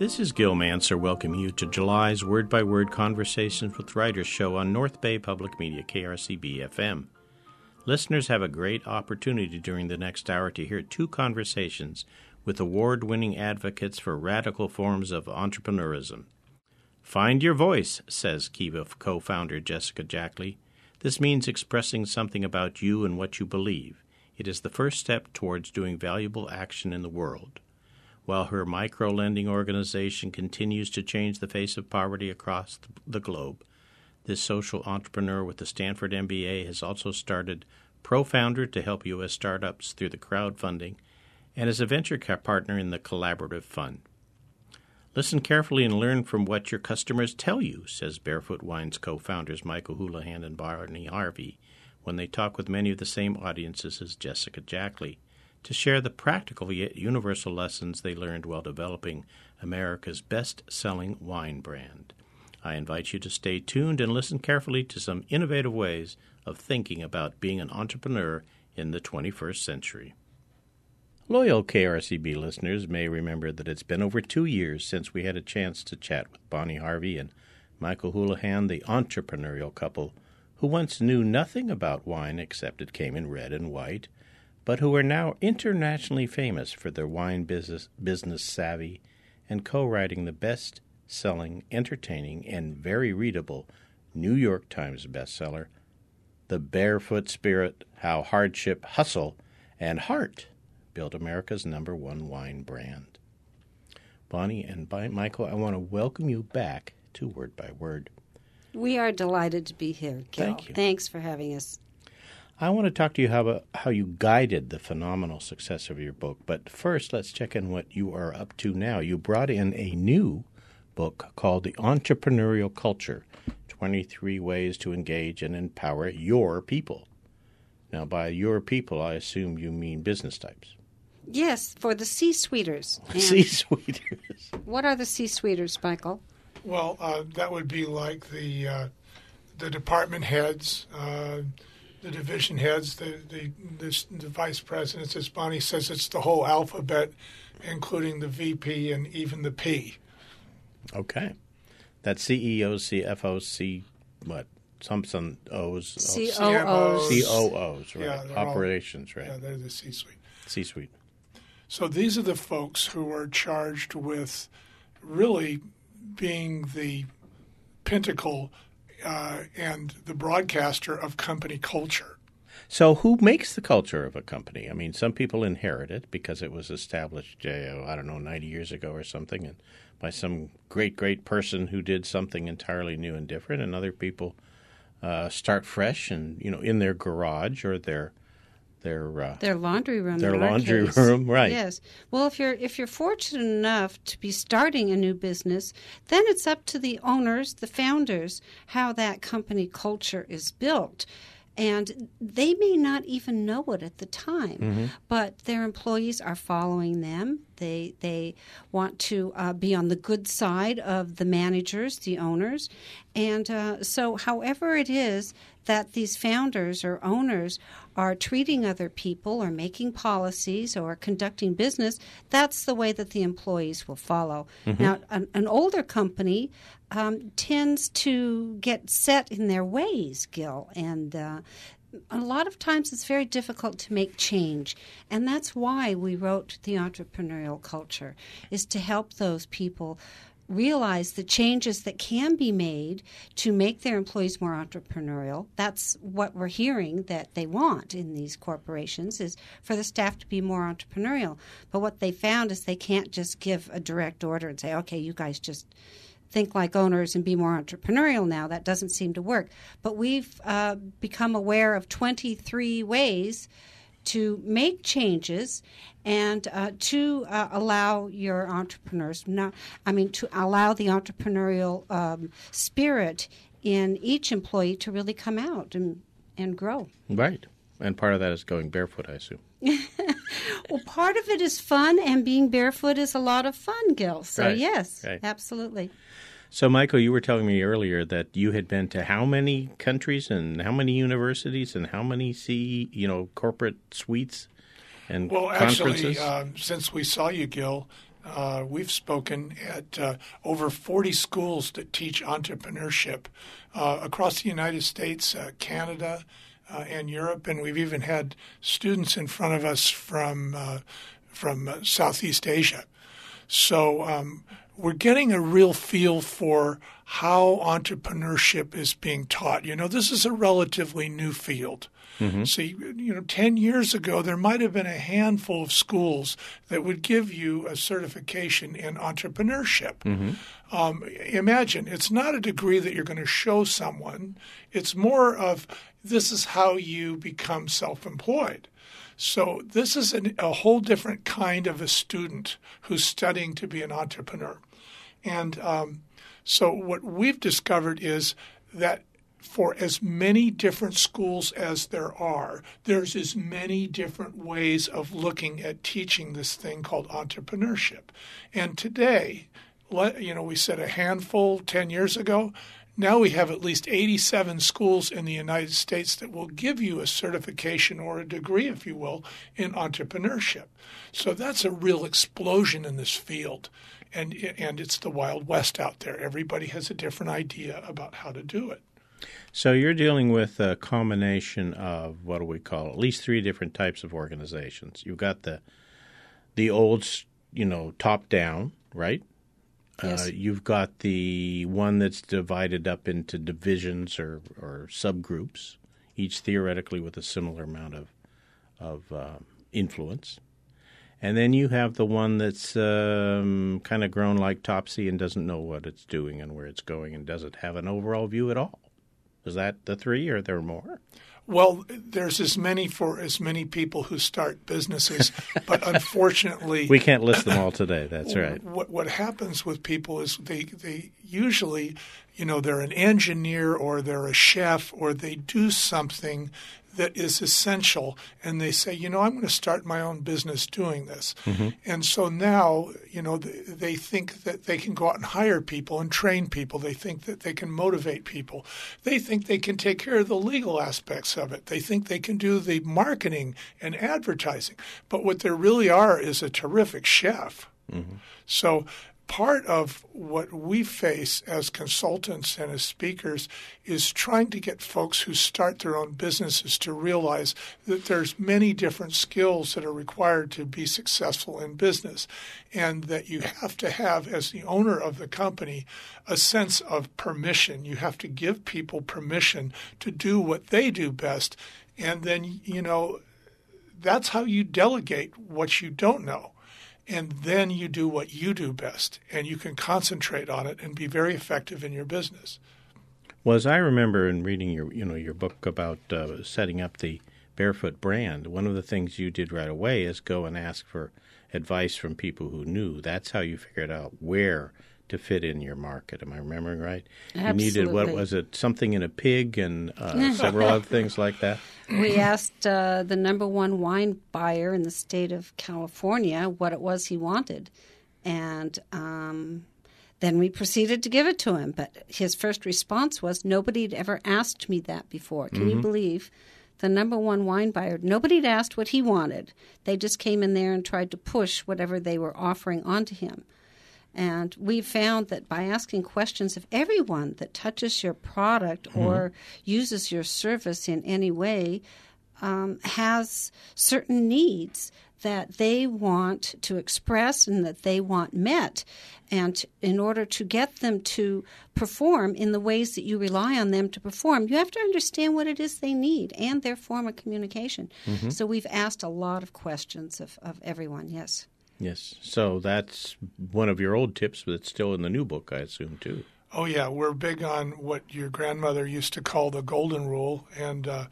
This is Gil Mansergh welcoming you to July's Word by Word Conversations with Writers show on North Bay Public Media, KRCB FM. Listeners have a great opportunity during the next hour to hear two conversations with award winning advocates for radical forms of entrepreneurism. Find your voice, says Kiva co founder Jessica Jackley. This means expressing something about you and what you believe. It is the first step towards doing valuable action in the world. While her micro lending organization continues to change the face of poverty across the globe, this social entrepreneur with the Stanford MBA has also started ProFounder to help U.S. startups through the crowdfunding and is a venture partner in the Collaborative Fund. Listen carefully and learn from what your customers tell you, says Barefoot Wine's co founders Michael Houlihan and Bonnie Harvey when they talk with many of the same audiences as Jessica Jackley to share the practical yet universal lessons they learned while developing America's best selling wine brand. I invite you to stay tuned and listen carefully to some innovative ways of thinking about being an entrepreneur in the 21st century. Loyal KRCB listeners may remember that it's been over two years since we had a chance to chat with Bonnie Harvey and Michael Houlihan, the entrepreneurial couple who once knew nothing about wine except it came in red and white but who are now internationally famous for their wine business, business savvy and co writing the best selling, entertaining, and very readable New York Times bestseller, The Barefoot Spirit How Hardship, Hustle, and Heart Built America's Number One Wine Brand. Bonnie and Michael, I want to welcome you back to Word by Word. We are delighted to be here, Gil. Thank you. Thanks for having us. I want to talk to you how about how you guided the phenomenal success of your book. But first, let's check in what you are up to now. You brought in a new book called The Entrepreneurial Culture 23 Ways to Engage and Empower Your People. Now, by your people, I assume you mean business types. Yes, for the C suiters. C suiters. What are the C suiters, Michael? Well, uh, that would be like the uh, the department heads, uh, the division heads, the the, the, the vice presidents. As Bonnie says, it's the whole alphabet, including the VP and even the P. Okay, that's CEOs, CFOs, C what? Some some O's, COOs, COOs, right? Yeah, Operations, all, right? Yeah, they're the C-suite. C-suite. So these are the folks who are charged with really being the pinnacle uh, and the broadcaster of company culture. So, who makes the culture of a company? I mean, some people inherit it because it was established, uh, I don't know, 90 years ago or something, and by some great, great person who did something entirely new and different. And other people uh, start fresh and, you know, in their garage or their their uh, their laundry room. Their laundry room, right? Yes. Well, if you're if you're fortunate enough to be starting a new business, then it's up to the owners, the founders, how that company culture is built. And they may not even know it at the time, mm-hmm. but their employees are following them. They they want to uh, be on the good side of the managers, the owners, and uh, so however it is that these founders or owners are treating other people or making policies or conducting business, that's the way that the employees will follow. Mm-hmm. Now, an, an, older company um, tends to get set in their ways, Gil, and uh, a lot of times it's very difficult to make change and that's why we wrote the entrepreneurial culture is to help those people realize the changes that can be made to make their employees more entrepreneurial. That's what we're hearing that they want in these corporations is for the staff to be more entrepreneurial. But what they found is they can't just give a direct order and say, "Okay, you guys just think like owners and be more entrepreneurial now. That doesn't seem to work. But we've uh, become aware of 23 ways to make changes and uh, to uh, allow your entrepreneurs not i mean to allow the entrepreneurial um, spirit in each employee to really come out and, and grow right and part of that is going barefoot i assume well part of it is fun and being barefoot is a lot of fun gil so right. yes right. absolutely so, Michael, you were telling me earlier that you had been to how many countries and how many universities and how many C, you know, corporate suites and well, conferences? actually, um, since we saw you, Gil, uh, Uh, we've spoken at uh, over 40 schools that teach entrepreneurship uh, across the United States, uh, Canada, uh, and Europe, and we've even had students in front of us from from Southeast Asia. So um, we're getting a real feel for how entrepreneurship is being taught. You know, this is a relatively new field. Mm-hmm. See, you know, 10 years ago, there might have been a handful of schools that would give you a certification in entrepreneurship. Mm-hmm. Um, imagine, it's not a degree that you're going to show someone, it's more of this is how you become self employed. So, this is an, a whole different kind of a student who's studying to be an entrepreneur. And um, so, what we've discovered is that for as many different schools as there are, there's as many different ways of looking at teaching this thing called entrepreneurship. And today, you know, we said a handful 10 years ago. Now we have at least 87 schools in the United States that will give you a certification or a degree, if you will, in entrepreneurship. So that's a real explosion in this field. And, and it's the Wild West out there. Everybody has a different idea about how to do it. So you're dealing with a combination of what do we call at least three different types of organizations. You've got the the old, you know, top down, right? Yes. Uh, you've got the one that's divided up into divisions or, or subgroups, each theoretically with a similar amount of of uh, influence. And then you have the one that's um, kind of grown like Topsy and doesn't know what it's doing and where it's going and doesn't have an overall view at all. Is that the three, or are there more? Well, there's as many for as many people who start businesses, but unfortunately, we can't list them all today. That's right. What what happens with people is they they usually, you know, they're an engineer or they're a chef or they do something that is essential. And they say you know i'm going to start my own business doing this. Mm-hmm. and so now you know they think that they can go out and hire people and train people. They think that they can motivate people. They think they can take care of the legal aspects of it. They think they can do the marketing and advertising. But what there really are is a terrific chef. Mm-hmm. so part of what we face as consultants and as speakers is trying to get folks who start their own businesses to realize that there's many different skills that are required to be successful in business and that you have to have as the owner of the company a sense of permission. You have to give people permission to do what they do best and then you know that's how you delegate what you don't know and then you do what you do best and you can concentrate on it and be very effective in your business. Well as i remember in reading your you know your book about uh, setting up the barefoot brand one of the things you did right away is go and ask for advice from people who knew. That's how you figured out where to fit in your market. Am I remembering right? Absolutely. You needed what was it? Something in a pig and uh, several other things like that. We asked uh, the number one wine buyer in the state of California what it was he wanted, and um, then we proceeded to give it to him. But his first response was, "Nobody had ever asked me that before." Can mm-hmm. you believe? the number one wine buyer, nobody had asked what he wanted. They just came in there and tried to push whatever they were offering onto him. And we found that by asking questions of everyone that touches your product mm-hmm. or uses your service in any way um, has certain needs that they want to express and that they want met. And in order to get them to perform in the ways that you rely on them to perform, you have to understand what it is they need and their form of communication. Mm-hmm. So we've asked a lot of questions of, of everyone, yes. Yes. So that's one of your old tips that's still in the new book, I assume, too. Oh, yeah. We're big on what your grandmother used to call the golden rule. And uh,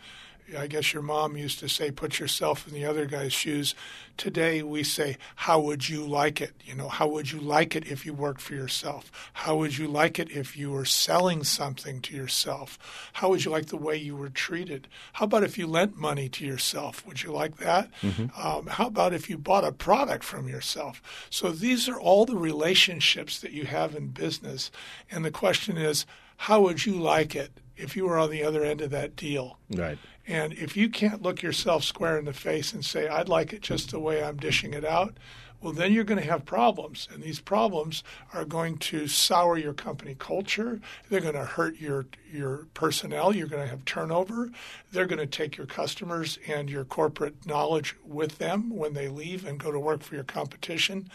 I guess your mom used to say, put yourself in the other guy's shoes. Today we say, how would you like it? You know, how would you like it if you worked for yourself? How would you like it if you were selling something to yourself? How would you like the way you were treated? How about if you lent money to yourself? Would you like that? Mm-hmm. Um, how about if you bought a product from yourself? So these are all the relationships that you have in business. And the question is, how would you like it if you were on the other end of that deal? Right. And if you can't look yourself square in the face and say, I'd like it just the way I'm dishing it out, well, then you're going to have problems. And these problems are going to sour your company culture. They're going to hurt your, your personnel. You're going to have turnover. They're going to take your customers and your corporate knowledge with them when they leave and go to work for your competition.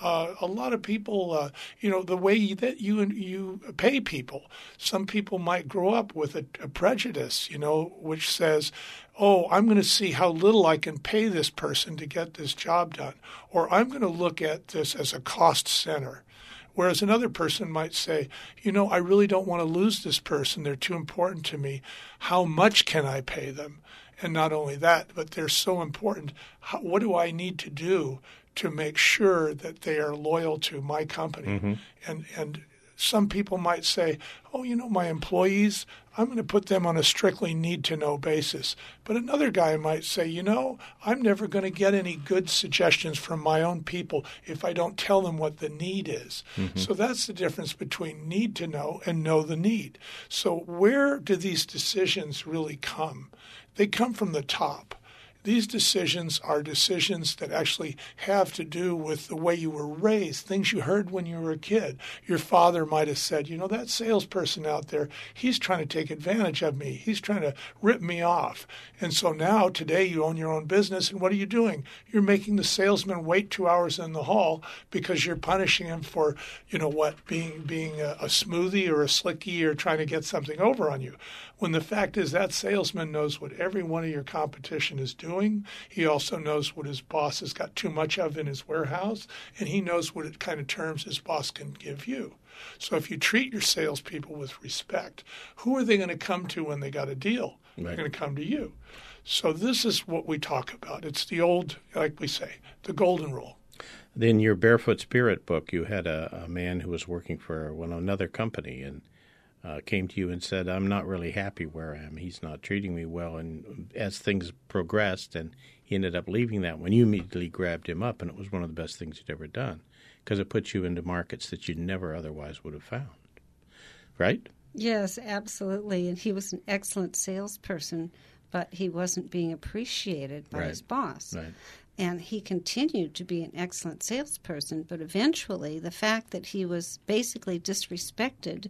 Uh, a lot of people, uh, you know, the way that you you pay people. Some people might grow up with a, a prejudice, you know, which says, "Oh, I'm going to see how little I can pay this person to get this job done," or "I'm going to look at this as a cost center." Whereas another person might say, you know, I really don't want to lose this person. They're too important to me. How much can I pay them? And not only that, but they're so important. How, what do I need to do to make sure that they are loyal to my company. Mm-hmm. And and some people might say, "Oh, you know, my employees, I'm going to put them on a strictly need to know basis." But another guy might say, "You know, I'm never going to get any good suggestions from my own people if I don't tell them what the need is." Mm-hmm. So that's the difference between need to know and know the need. So where do these decisions really come? They come from the top. These decisions are decisions that actually have to do with the way you were raised, things you heard when you were a kid. Your father might have said, you know, that salesperson out there, he's trying to take advantage of me. He's trying to rip me off. And so now, today, you own your own business, and what are you doing? You're making the salesman wait two hours in the hall because you're punishing him for, you know what, being being a, a smoothie or a slicky or trying to get something over on you. When the fact is that salesman knows what every one of your competition is doing. He also knows what his boss has got too much of in his warehouse, and he knows what kind of terms his boss can give you. So if you treat your salespeople with respect, who are they going to come to when they got a deal? Right. They're going to come to you. So this is what we talk about. It's the old, like we say, the golden rule. In your Barefoot Spirit book, you had a, a man who was working for well, another company, and uh, came to you and said, I'm not really happy where I am. He's not treating me well. And as things progressed, and he ended up leaving that one, you immediately grabbed him up, and it was one of the best things you'd ever done because it puts you into markets that you never otherwise would have found. Right? Yes, absolutely. And he was an excellent salesperson, but he wasn't being appreciated by right. his boss. Right. And he continued to be an excellent salesperson, but eventually the fact that he was basically disrespected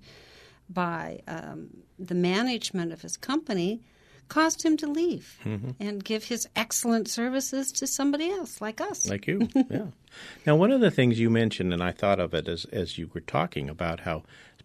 by um, the management of his company caused him to leave mm-hmm. and give his excellent services to somebody else like us. Like you, yeah. Now, one of the things you mentioned, and I thought of it as, as you were talking about how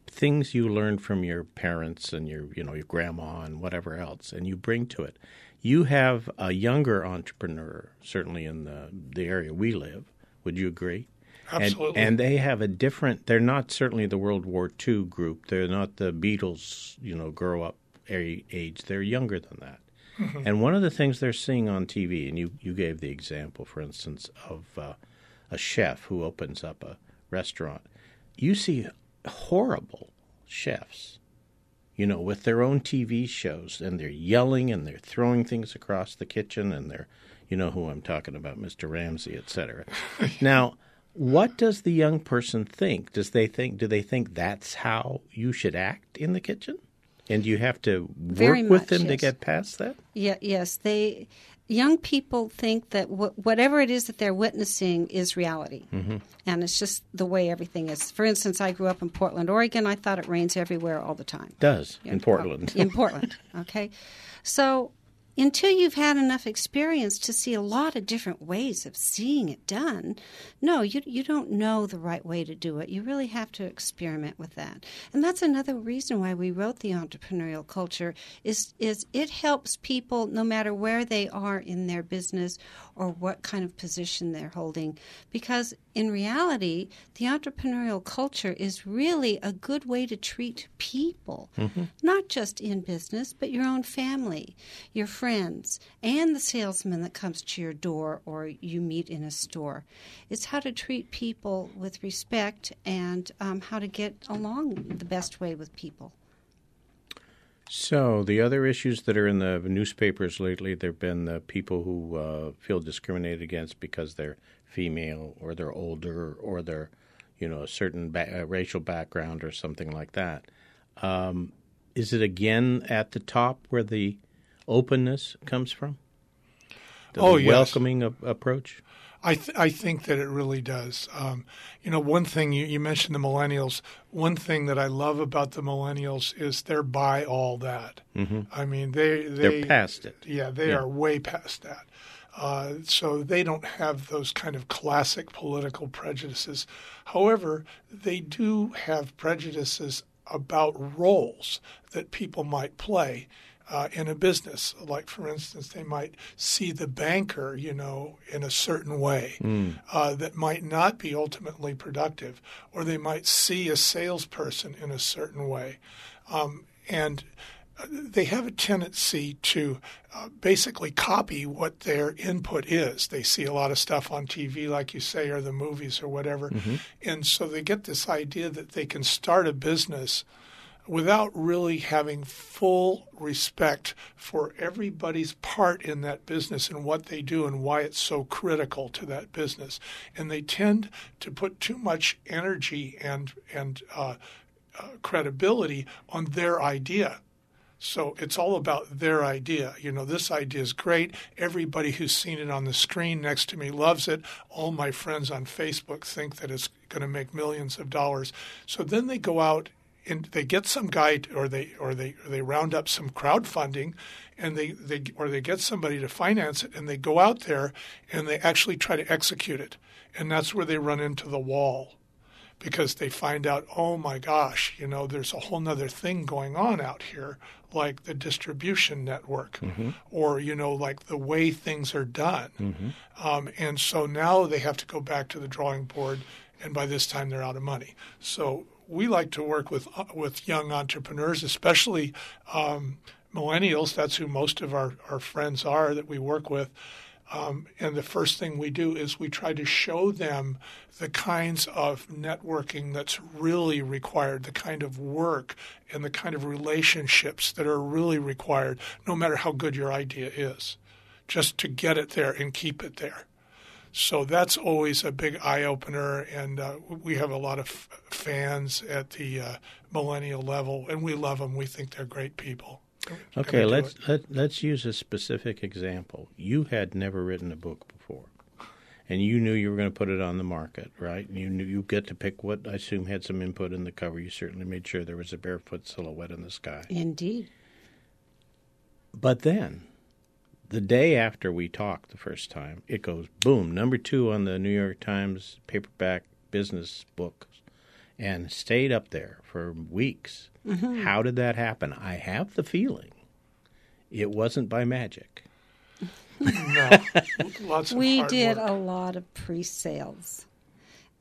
things you learned from your parents and your, you know, your grandma and whatever else, and you bring to it. You have a younger entrepreneur, certainly in the, the area we live. Would you agree? Absolutely. And, and, they have a different. They're not certainly the World War II group. They're not the Beatles. You know, grow up age. They're younger than that. Mm-hmm. And one of the things they're seeing on TV, and you you gave the example, for instance, of uh, a chef who opens up a restaurant. You see horrible chefs, you know, with their own TV shows, and they're yelling and they're throwing things across the kitchen, and they're, you know, who I'm talking about, Mr. Ramsay, etc. now what does the young person think? Does they think do they think that's how you should act in the kitchen? And you have to work Very with them yes. to get past that? Yeah, yes, they young people think that w- whatever it is that they're witnessing is reality. Mm-hmm. And it's just the way everything is. For instance, I grew up in Portland, Oregon. I thought it rains everywhere all the time. Does in Portland. in Portland, okay. So until you've had enough experience to see a lot of different ways of seeing it done, no, you, you don't know the right way to do it. You really have to experiment with that. And that's another reason why we wrote the entrepreneurial culture is, is it helps people no matter where they are in their business or what kind of position they're holding. Because in reality, the entrepreneurial culture is really a good way to treat people, mm-hmm. not just in business, but your own family, your friends, and the salesman that comes to your door or you meet in a store. It's how to treat people with respect and um, how to get along the best way with people. So the other issues that are in the newspapers lately, there have been the people who uh, feel discriminated against because they're female or they're older or they're, you know, a certain ba- racial background or something like that. Um, is it again at the top where the openness comes from? the Oh, yes. welcoming a- approach? I th- I think that it really does. Um, you know, one thing you, you mentioned the millennials. One thing that I love about the millennials is they're by all that. Mm-hmm. I mean, they they They're past it. Yeah, they Yeah. are way past that. Uh, so they don't have those kind of classic political prejudices. However, they do have prejudices about roles that people might play uh, in a business. Like, for instance, they might see the banker, you know, in a certain way uh, that might not be ultimately productive, or they might see a salesperson in a certain way. Um, and they have a tendency to uh, basically copy what their input is. They see a lot of stuff on TV, like you say, or the movies or whatever. And so they get this idea that they can start a business without really having full respect for everybody's part in that business and what they do and why it's so critical to that business. And they tend to put too much energy and and uh, uh, credibility on their idea. So it's all about their idea. You know, this idea is great. Everybody who's seen it on the screen next to me loves it. All my friends on Facebook think that it's going to make millions of dollars. So then they go out and they get some guy or they or they or they round up some crowdfunding and they, they or they get somebody to finance it and they go out there and they actually try to execute it. And that's where they run into the wall because they find out, oh my gosh, you know, there's a whole nother thing going on out here, like the distribution network, or you know, like the way things are done. Um, and so now they have to go back to the drawing board, and by this time they're out of money. So we like to work with uh, with young entrepreneurs, especially um, millennials. That's who most of our, our friends are that we work with. Um, and the first thing we do is we try to show them the kinds of networking that's really required, the kind of work and the kind of relationships that are really required, no matter how good your idea is, just to get it there and keep it there. So that's always a big eye opener, and uh, we have a lot of f- fans at the uh, millennial level, and we love them. We think they're great people. Okay, let's let, let's use a specific example. You had never written a book before, and you knew you were going to put it on the market, right? And you knew you get to pick what I assume had some input in the cover. You certainly made sure there was a barefoot silhouette in the sky. Indeed. But then, the day after we talked the first time, it goes boom, number two on the New York Times paperback business books, and stayed up there for weeks. How did that happen? I have the feeling it wasn't by magic. No, lots of we hard did work. a lot of pre-sales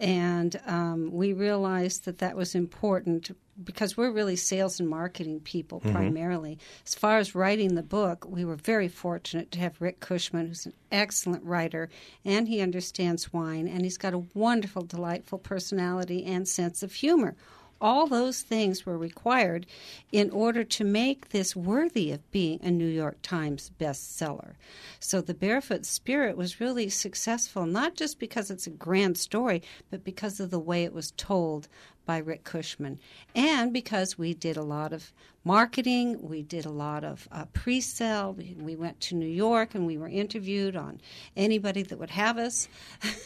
and um, we realized that that was important because we're really sales and marketing people mm-hmm. primarily. As far as writing the book we were very fortunate to have rick Kushman who's an excellent writer and he understands wine and he's got a wonderful delightful personality and sense of humor all those things were required in order to make this worthy of being a New York Times bestseller. So the Barefoot Spirit was really successful, not just because it's a grand story, but because of the way it was told by Rick Kushman. And because we did a lot of marketing, we did a lot of uh, pre sale. We, we went to New York and we were interviewed on anybody that would have us.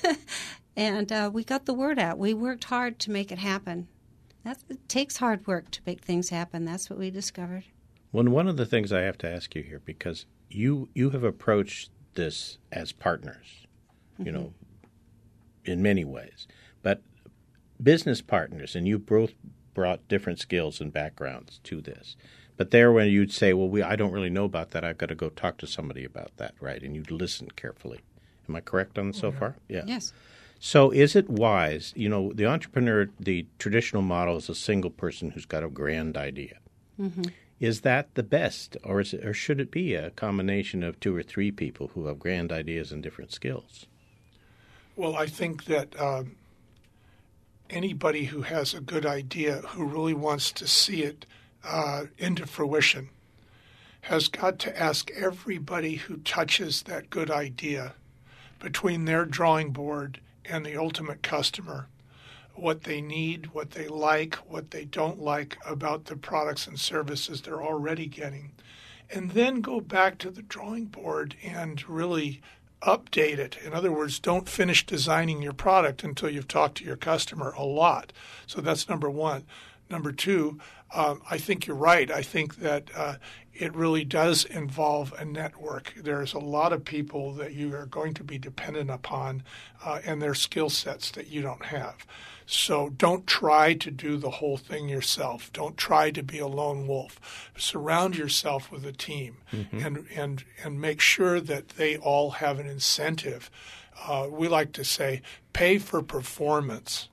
and uh, we got the word out. We worked hard to make it happen. That's, it takes hard work to make things happen. That's what we discovered. Well, one of the things I have to ask you here, because you you have approached this as partners, you know, mm-hmm. in many ways, but business partners, and you both brought different skills and backgrounds to this. But there, when you'd say, "Well, we I don't really know about that. I've got to go talk to somebody about that," right? And you'd listen carefully. Am I correct on so mm-hmm. far? Yeah. Yes. So, is it wise? You know, the entrepreneur, the traditional model is a single person who's got a grand idea. Is that the best, or is it, or should it be a combination of two or three people who have grand ideas and different skills? Well, I think that um, anybody who has a good idea, who really wants to see it uh, into fruition, has got to ask everybody who touches that good idea between their drawing board and the ultimate customer what they need, what they like, what they don't like about the products and services they're already getting. and then go back to the drawing board and really update it. In other words, don't finish designing your product until you've talked to your customer a lot. So that's number one. Number two, um, I think you're right. I think that uh, it really does involve a network. There's a lot of people that you are going to be dependent upon uh, and their skill sets that you don't have. So don't try to do the whole thing yourself. Don't try to be a lone wolf. Surround yourself with a team mm-hmm. and, and, and make sure that they all have an incentive. Uh, we like to say pay for performance.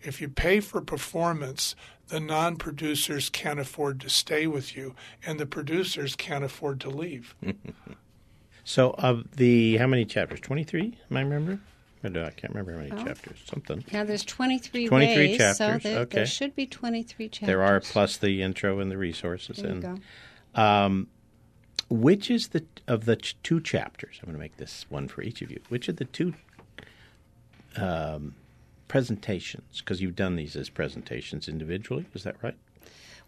If you pay for performance, the non producers can't afford to stay with you, and the producers can't afford to leave. so, of the how many chapters? 23, am I remember? I can't remember how many oh. chapters. Something. Yeah, there's 23, 23 ways, chapters. So there, okay. there should be 23 chapters. There are, plus the intro and the resources. There and, you go. Um, which is the of the ch- two chapters? I'm going to make this one for each of you. Which of the two um, presentations, because you've done these as presentations individually. Is that right?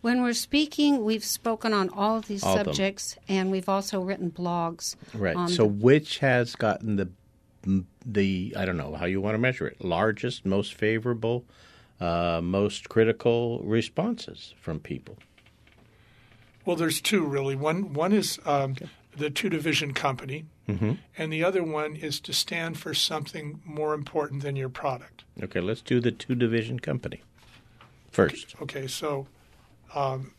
When we're speaking, we've spoken on all of these all subjects, of and we've also written blogs. Right. so, the... which has gotten the the I don't know how you want to measure it largest, most favorable, uh, most critical responses from people? Well, there's two really. One one is um, okay. The two division company, mm-hmm. and the other one is to stand for something more important than your product. Okay, let's do the two division company first. Okay, okay so um,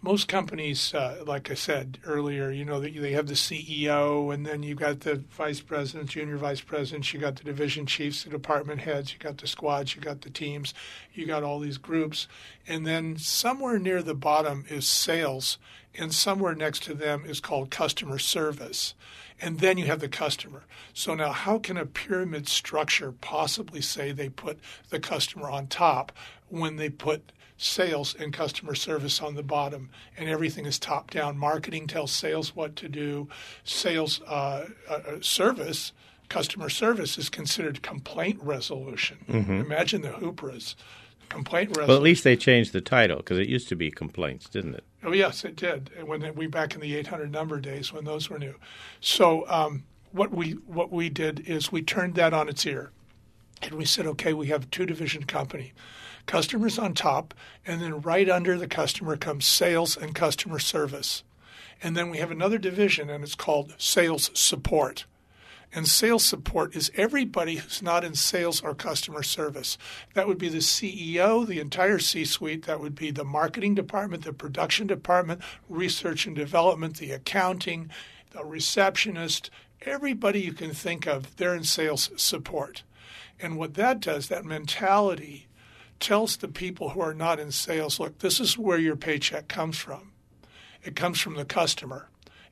most companies, uh, like I said earlier, you know, they have the CEO, and then you've got the vice presidents, junior vice presidents, you got the division chiefs, the department heads, you got the squads, you got the teams, you got all these groups, and then somewhere near the bottom is sales, and somewhere next to them is called customer service. And then you have the customer. So now, how can a pyramid structure possibly say they put the customer on top when they put sales and customer service on the bottom, and everything is top down. Marketing tells sales what to do. Sales uh, uh, uh service, customer service, is considered complaint resolution. Mm-hmm. Imagine the Hoopras. Complaint resolution. Well, at least they changed the title because it used to be complaints, didn't it? Oh yes, it did. When we back in the 800 number days when those were new. So um, what we what we did is we turned that on its ear, and we said, okay, we have a two division company customers on top, and then right under the customer comes sales and customer service. And then we have another division, and it's called sales support. And sales support is everybody who's not in sales or customer service. That would be the CEO, the entire C suite. That would be the marketing department, the production department, research and development, the accounting, the receptionist, everybody you can think of, they're in sales support. And what that does, that mentality tells the people who are not in sales, look, this is where your paycheck comes from. It comes from the customer.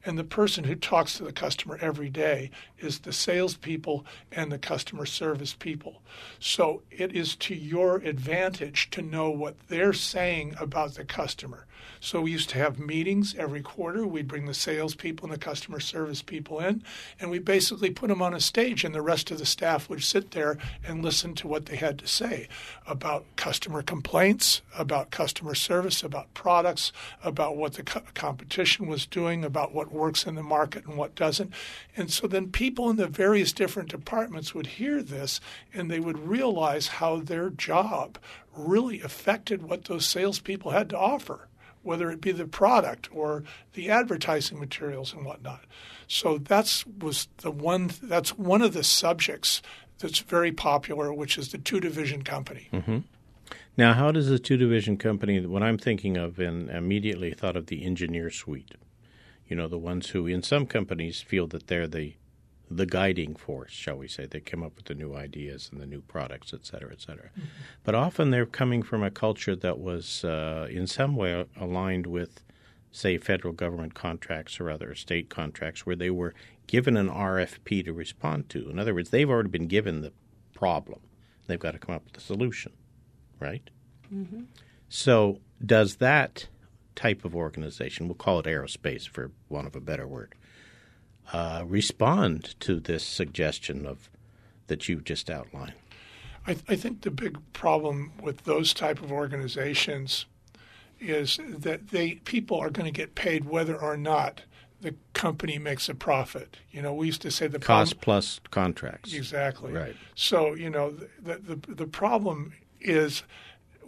And the person who talks to the customer every day is the salespeople and the customer service people. So it is to your advantage to know what they're saying about the customer. So we used to have meetings every quarter. We'd bring the salespeople and the customer service people in, and we basically put them on a stage, and the rest of the staff would sit there and listen to what they had to say about customer complaints, about customer service, about products, about what the co- competition was doing, about what works in the market and what doesn't. And so then people in the various different departments would hear this and they would realize how their job really affected what those salespeople had to offer whether it be the product or the advertising materials and whatnot. So that's was the one. That's one of the subjects that's very popular, which is the two division company. Mm-hmm. Now, how does the two division company? What I'm thinking of, and immediately thought of the engineer suite. You know, the ones who, in some companies, feel that they're the the guiding force, shall we say. They come up with the new ideas and the new products, et cetera, et cetera. Mm-hmm. But often they're coming from a culture that was uh, in some way aligned with, say, federal government contracts or other state contracts where they were given an RFP to respond to. In other words, they've already been given the problem. They've got to come up with a solution, right? Mm-hmm. So, does that type of organization, we'll call it aerospace for want of a better word, uh, respond to this suggestion of that you've just outlined? I, th- I think the big problem with those type of organizations is that they people are going to get paid whether or not the company makes a profit. You know, we used to say the Cost problem- plus contracts. exactly Right. So you know the, the the problem is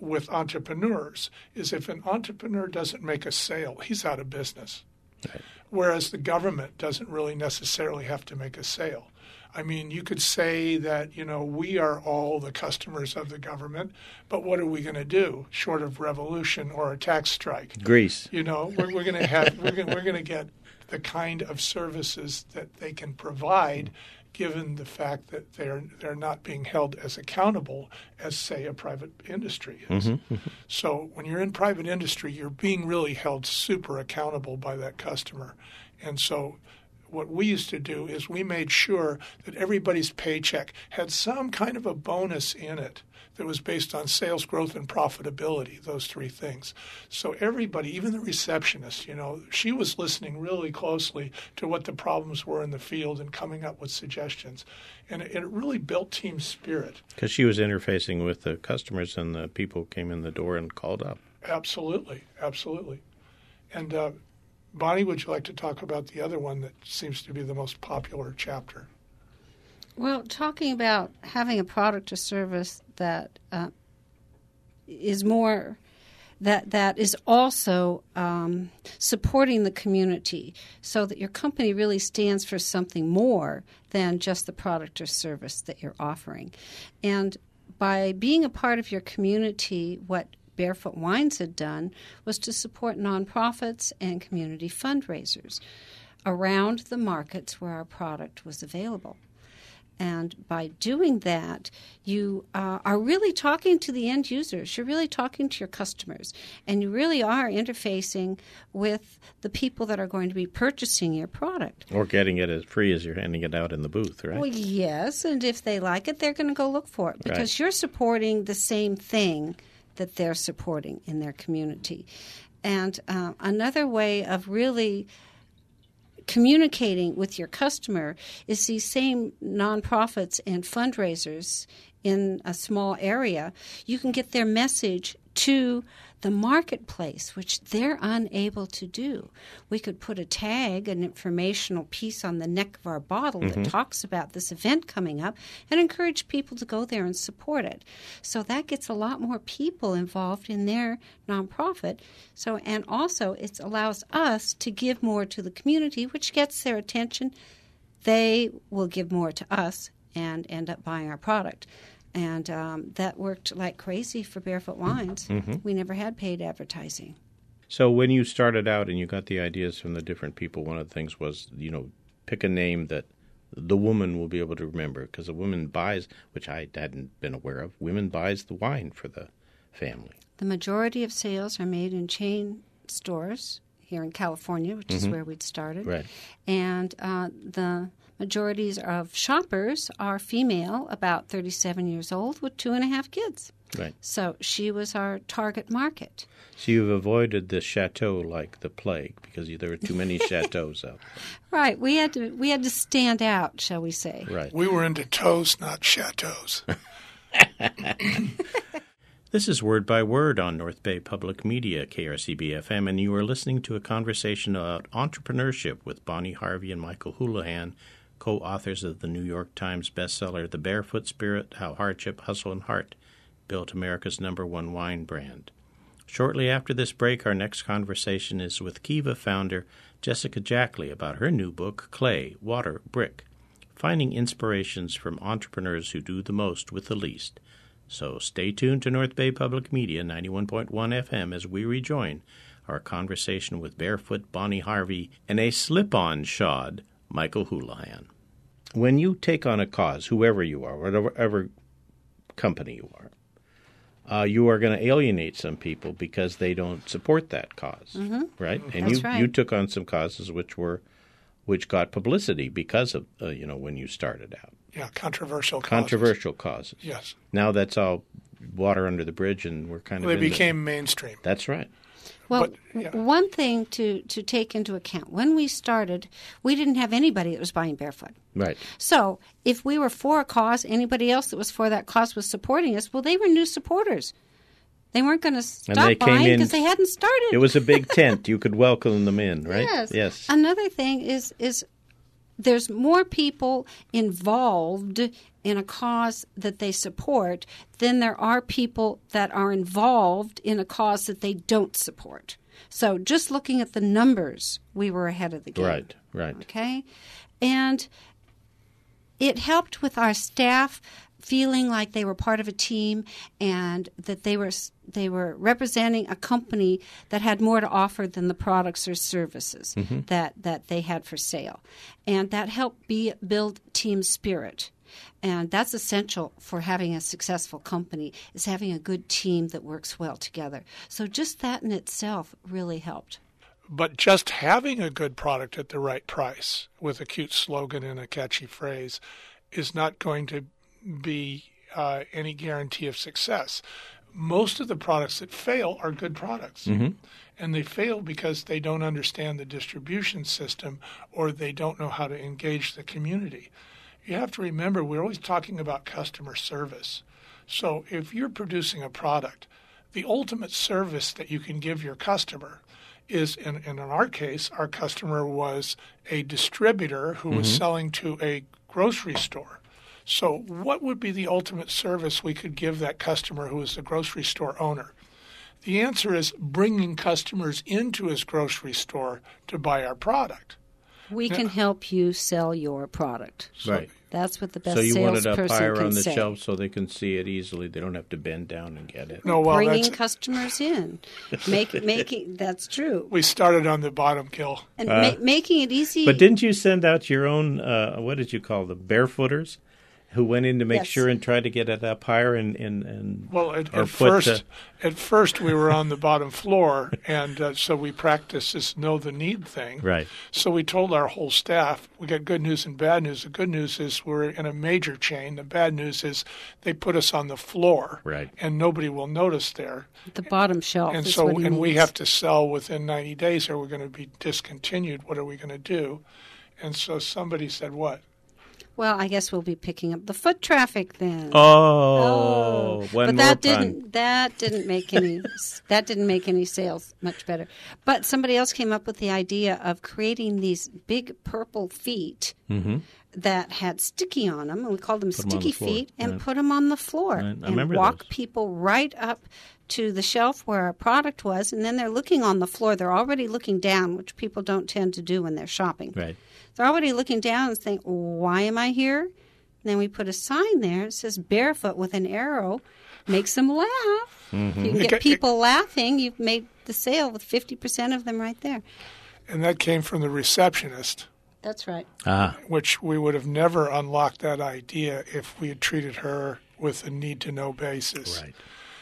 with entrepreneurs is if an entrepreneur doesn't make a sale, he's out of business. Right. Whereas the government doesn't really necessarily have to make a sale. I mean, you could say that, you know, we are all the customers of the government, but what are we going to do short of revolution or a tax strike? Greece. You know, we're, we're going to have we're going we're going to get the kind of services that they can provide, given the fact that they're they're not being held as accountable as say a private industry is. Mm-hmm, mm-hmm. So when you're in private industry, you're being really held super accountable by that customer, and so. What we used to do is we made sure that everybody's paycheck had some kind of a bonus in it that was based on sales growth and profitability, those three things. So everybody, even the receptionist, you know, she was listening really closely to what the problems were in the field and coming up with suggestions. And it, it really built team spirit. Because she was interfacing with the customers and the people came in the door and called up. Absolutely, absolutely. And uh, Bonnie, would you like to talk about the other one that seems to be the most popular chapter? Well, talking about having a product or service that uh, is more that that is also um, supporting the community, so that your company really stands for something more than just the product or service that you're offering, and by being a part of your community, what Barefoot Wines had done was to support nonprofits and community fundraisers around the markets where our product was available. And by doing that, you uh, are really talking to the end users. You're really talking to your customers. And you really are interfacing with the people that are going to be purchasing your product. Or getting it as free as you're handing it out in the booth, right? Well, yes. And if they like it, they're going to go look for it because Right. you're supporting the same thing that they're supporting in their community. And uh, another way of really communicating with your customer is these same nonprofits and fundraisers in a small area. You can get their message to the marketplace, which they're unable to do. We could put a tag, an informational piece on the neck of our bottle that mm-hmm. talks about this event coming up and encourage people to go there and support it. So that gets a lot more people involved in their nonprofit. So and also it allows us to give more to the community, which gets their attention. They will give more to us and end up buying our product. And um, that worked like crazy for Barefoot Wines. We never had paid advertising. So when you started out and you got the ideas from the different people, one of the things was, you know, pick a name that the woman will be able to remember because a woman buys, which I hadn't been aware of, women buys the wine for the family. The majority of sales are made in chain stores here in California, which is where we'd started. Right. And uh, the majorities of shoppers are female, about 37 years old, with two and a half kids. Right. So she was our target market. So you've avoided the chateau like the plague because there were too many chateaus out. Right. We had to we had to stand out, shall we say? Right. We were into toes, not chateaus. This is Word by Word on North Bay Public Media, KRCB FM, and you are listening to a conversation about entrepreneurship with Bonnie Harvey and Michael Houlihan, co authors of the New York Times bestseller, The Barefoot Spirit How Hardship, Hustle, and Heart Built America's Number One Wine Brand. Shortly after this break, our next conversation is with Kiva founder Jessica Jackley about her new book, Clay, Water, Brick Finding Inspirations from Entrepreneurs Who Do the Most with the Least. So stay tuned to North Bay Public Media 91.1 FM as we rejoin our conversation with barefoot Bonnie Harvey and a slip on shod Michael Houlihan. When you take on a cause, whoever you are, whatever company you are, uh, you are going to alienate some people because they don't support that because right? And That's you right. you took on some causes which were which got publicity because of uh, you know when you started out Yeah, controversial. causes. controversial causes. Yes, Now that's all water under the bridge, and we're kind of they in the- became mainstream. that's right. Well, But, yeah. one thing to, to take into account when we started, we didn't have anybody that was buying barefoot. Right. So if we were for a cause, anybody else that was for that cause was supporting us, well, they were new supporters. They weren't going to stop buying because they hadn't started. It was a big tent. You could welcome them in, right? Yes. Yes. Another thing is is there's more people involved in a cause that they support than there are people that are involved in a cause that they don't support. So just looking at the numbers, we were ahead of the game. Right. Right. Okay? And it helped with our staff feeling like they were part of a team and that they were they were representing a company that had more to offer than the products or services mm-hmm. that that they had for sale. And that helped be build team spirit. And that's essential for having a successful company is having a good team that works well together. So just that in itself really helped. But just having a good product at the right price with a cute slogan and a catchy phrase is not going to be uh, any guarantee of success. Most of the products that fail are good products. And they fail because they don't understand the distribution system or they don't know how to engage the community. You have to remember, we're always talking about customer service. So if you're producing a product, the ultimate service that you can give your customer is, in, in our case, our customer was a distributor who was selling to a grocery store. So, what would be the ultimate service we could give that customer who is the grocery store owner? The answer is bringing customers into his grocery store to buy our product. We can help you sell your product. Right. That's what the best So you want it up salesperson higher on the say. shelf so they can see it easily. They don't have to bend down and get it. No, well, Bringing that's, customers in, make making that's true, we started on the bottom, Gil. and ma- making it easy. But didn't you send out your own? Uh, what did you call the Barefooters, who went in to make Yes. sure and tried to get it up higher and and, and Well, at, or at first, uh, at first we were on the bottom floor, and uh, so we practiced this know the need thing. right. So we told our whole staff, we got good news and bad news. The good news is we're in a major chain. The bad news is they put us on the floor, Right. and nobody will notice there. the bottom shelf. and is so, what he and we have to sell within 90 days, or we're going to be discontinued. What are we going to do? And so somebody said, "What? Well, I guess we'll be picking up the foot traffic then. Oh, one but that pun. didn't that didn't make any that didn't make any sales much better. But somebody else came up with the idea of creating these big purple feet that had sticky on them, and we called them Mm-hmm. 'em on sticky the feet, and right. put them on the floor Right, and walk those. people right up to the shelf where our product was, and then they're looking on the floor. They're already looking down, which people don't tend to do when they're shopping. Right. They're already looking down and saying, "Why am I here?" And then we put a sign there. It says "barefoot" with an arrow. Makes them laugh. Mm-hmm. If you can get people laughing, you've made the sale with fifty percent of them right there. And that came from the receptionist, That's right. Ah, which we would have never unlocked that idea if we had treated her with a need to know basis. right.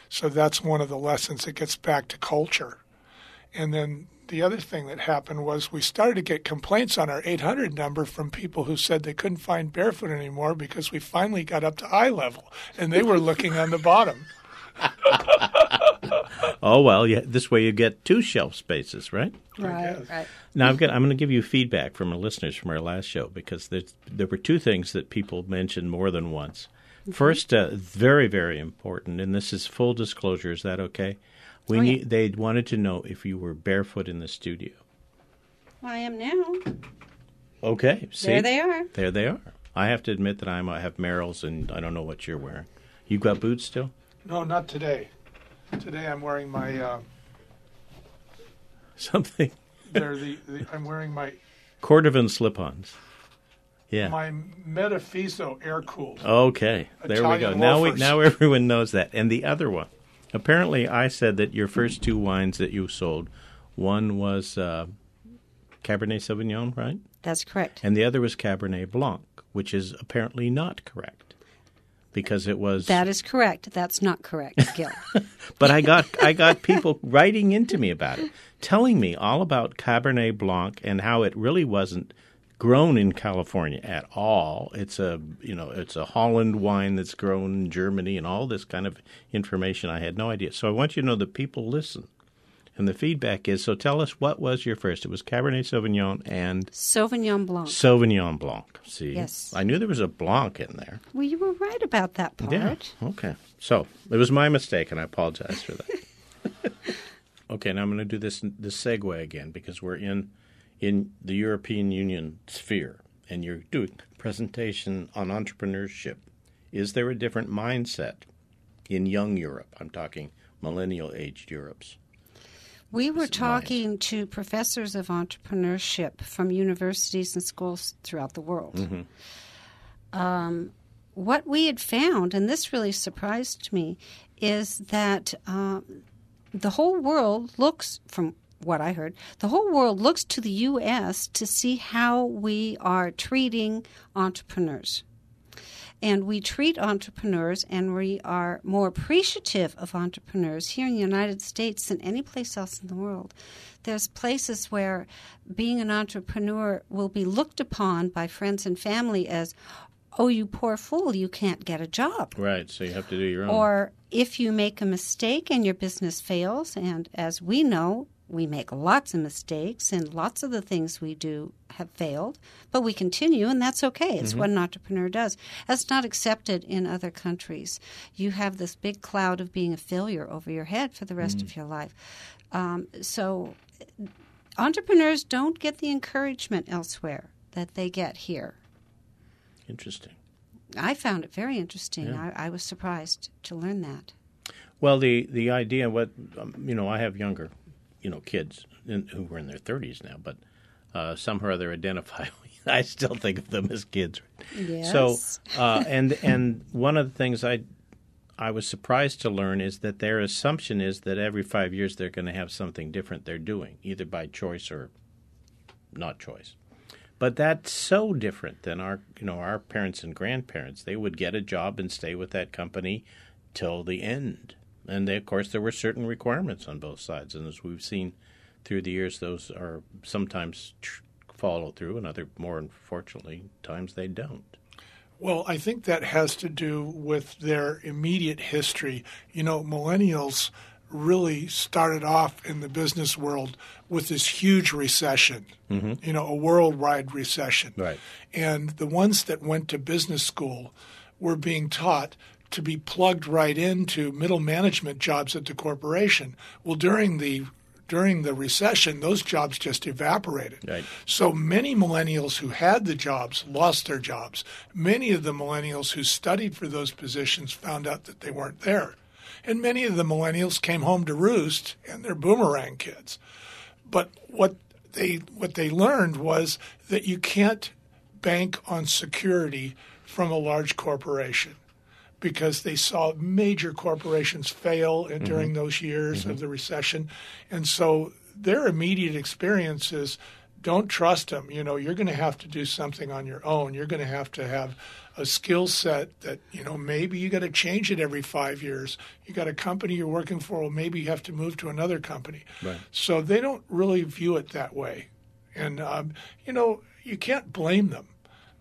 So that's one of the lessons that gets back to culture. And then the other thing that happened was we started to get complaints on our 800 number from people who said they couldn't find barefoot anymore because we finally got up to eye level and they were looking on the bottom. Oh well, yeah. This way you get two shelf spaces, right? Right. Right. Now I've got. I'm going to give you feedback from our listeners from our last show because there were two things that people mentioned more than once. First, uh, very very important, and this is full disclosure. Is that okay? We Oh, yeah. need. They wanted to know if you were barefoot in the studio. I am now. Okay. See? There they are. There they are. I have to admit that I'm, I have Merrell's, and I don't know what you're wearing. You've got boots still? No, not today. Today I'm wearing my, uh, Something. they're the, the, I'm wearing my, Cordovan slip-ons. Yeah. my Mephisto air cooled. Okay, there we go. Now we now everyone knows that. And the other one, apparently, I said that your first two wines that you sold, one was uh, Cabernet Sauvignon, right, That's correct. and the other was Cabernet Blanc, which is apparently not correct because it was. That is correct. That's not correct, Gil. but I got I got people writing into me about it, telling me all about Cabernet Blanc and how it really wasn't grown in California at all. It's a you know it's a Holland wine that's grown in Germany and all this kind of information. I had no idea. So I want you to know that people listen. And the feedback is so tell us what was your first? It was Cabernet Sauvignon and Sauvignon Blanc. Sauvignon Blanc. See? Yes. I knew there was a Blanc in there. Well, you were right about that part. Yeah. Okay. So it was my mistake, and I apologize for that. Okay, now I'm going to do this this segue again because we're in in the European Union sphere, and you're doing a presentation on entrepreneurship. Is there a different mindset in young Europe? I'm talking millennial aged Europe's. We were talking to professors of entrepreneurship from universities and schools throughout the world. Mm-hmm. Um, what we had found, and this really surprised me, is that um, the whole world looks, from what I heard, the whole world looks to the U.S. to see how we are treating entrepreneurs. And we treat entrepreneurs and we are more appreciative of entrepreneurs here in the United States than any place else in the world. There's places where being an entrepreneur will be looked upon by friends and family as, oh, you poor fool, you can't get a job. Right, so you have to do your own. Or if you make a mistake and your business fails, and as we know, we make lots of mistakes and lots of the things we do have failed, but we continue, and that's okay. It's what an entrepreneur does. That's not accepted in other countries. You have this big cloud of being a failure over your head for the rest of your life. Um, so, entrepreneurs don't get the encouragement elsewhere that they get here. Interesting. I found it very interesting. Yeah. I, I was surprised to learn that. Well, the the idea, what um, you know, I have younger, you know, kids in, who were in their thirties now, but uh, somehow or other identify. I still think of them as kids. Yes. So, uh, and and one of the things I I was surprised to learn is that their assumption is that every five years they're going to have something different they're doing, either by choice or not choice. But that's so different than our, you know, our parents and grandparents. They would get a job and stay with that company till the end. And they, of course, there were certain requirements on both sides, and as we've seen through the years, those are sometimes tr- follow through, and other, more unfortunately, times they don't. Well, I think that has to do with their immediate history. You know, millennials really started off in the business world with this huge recession, mm-hmm. you know, a worldwide recession. Right. And the ones that went to business school were being taught to be plugged right into middle management jobs at the corporation. Well, during the during the recession, those jobs just evaporated. Right. So many millennials who had the jobs lost their jobs. Many of the millennials who studied for those positions found out that they weren't there. And many of the millennials came home to roost and they're boomerang kids. But what they what they learned was that you can't bank on security from a large corporation because they saw major corporations fail in- during those years of the recession. And so their immediate experience is don't trust them. You know, you're going to have to do something on your own. You're going to have to have a skill set that, you know, maybe you got to change it every five years. You got a company you're working for, well, maybe you have to move to another company. Right. So they don't really view it that way. And, um, you know, you can't blame them.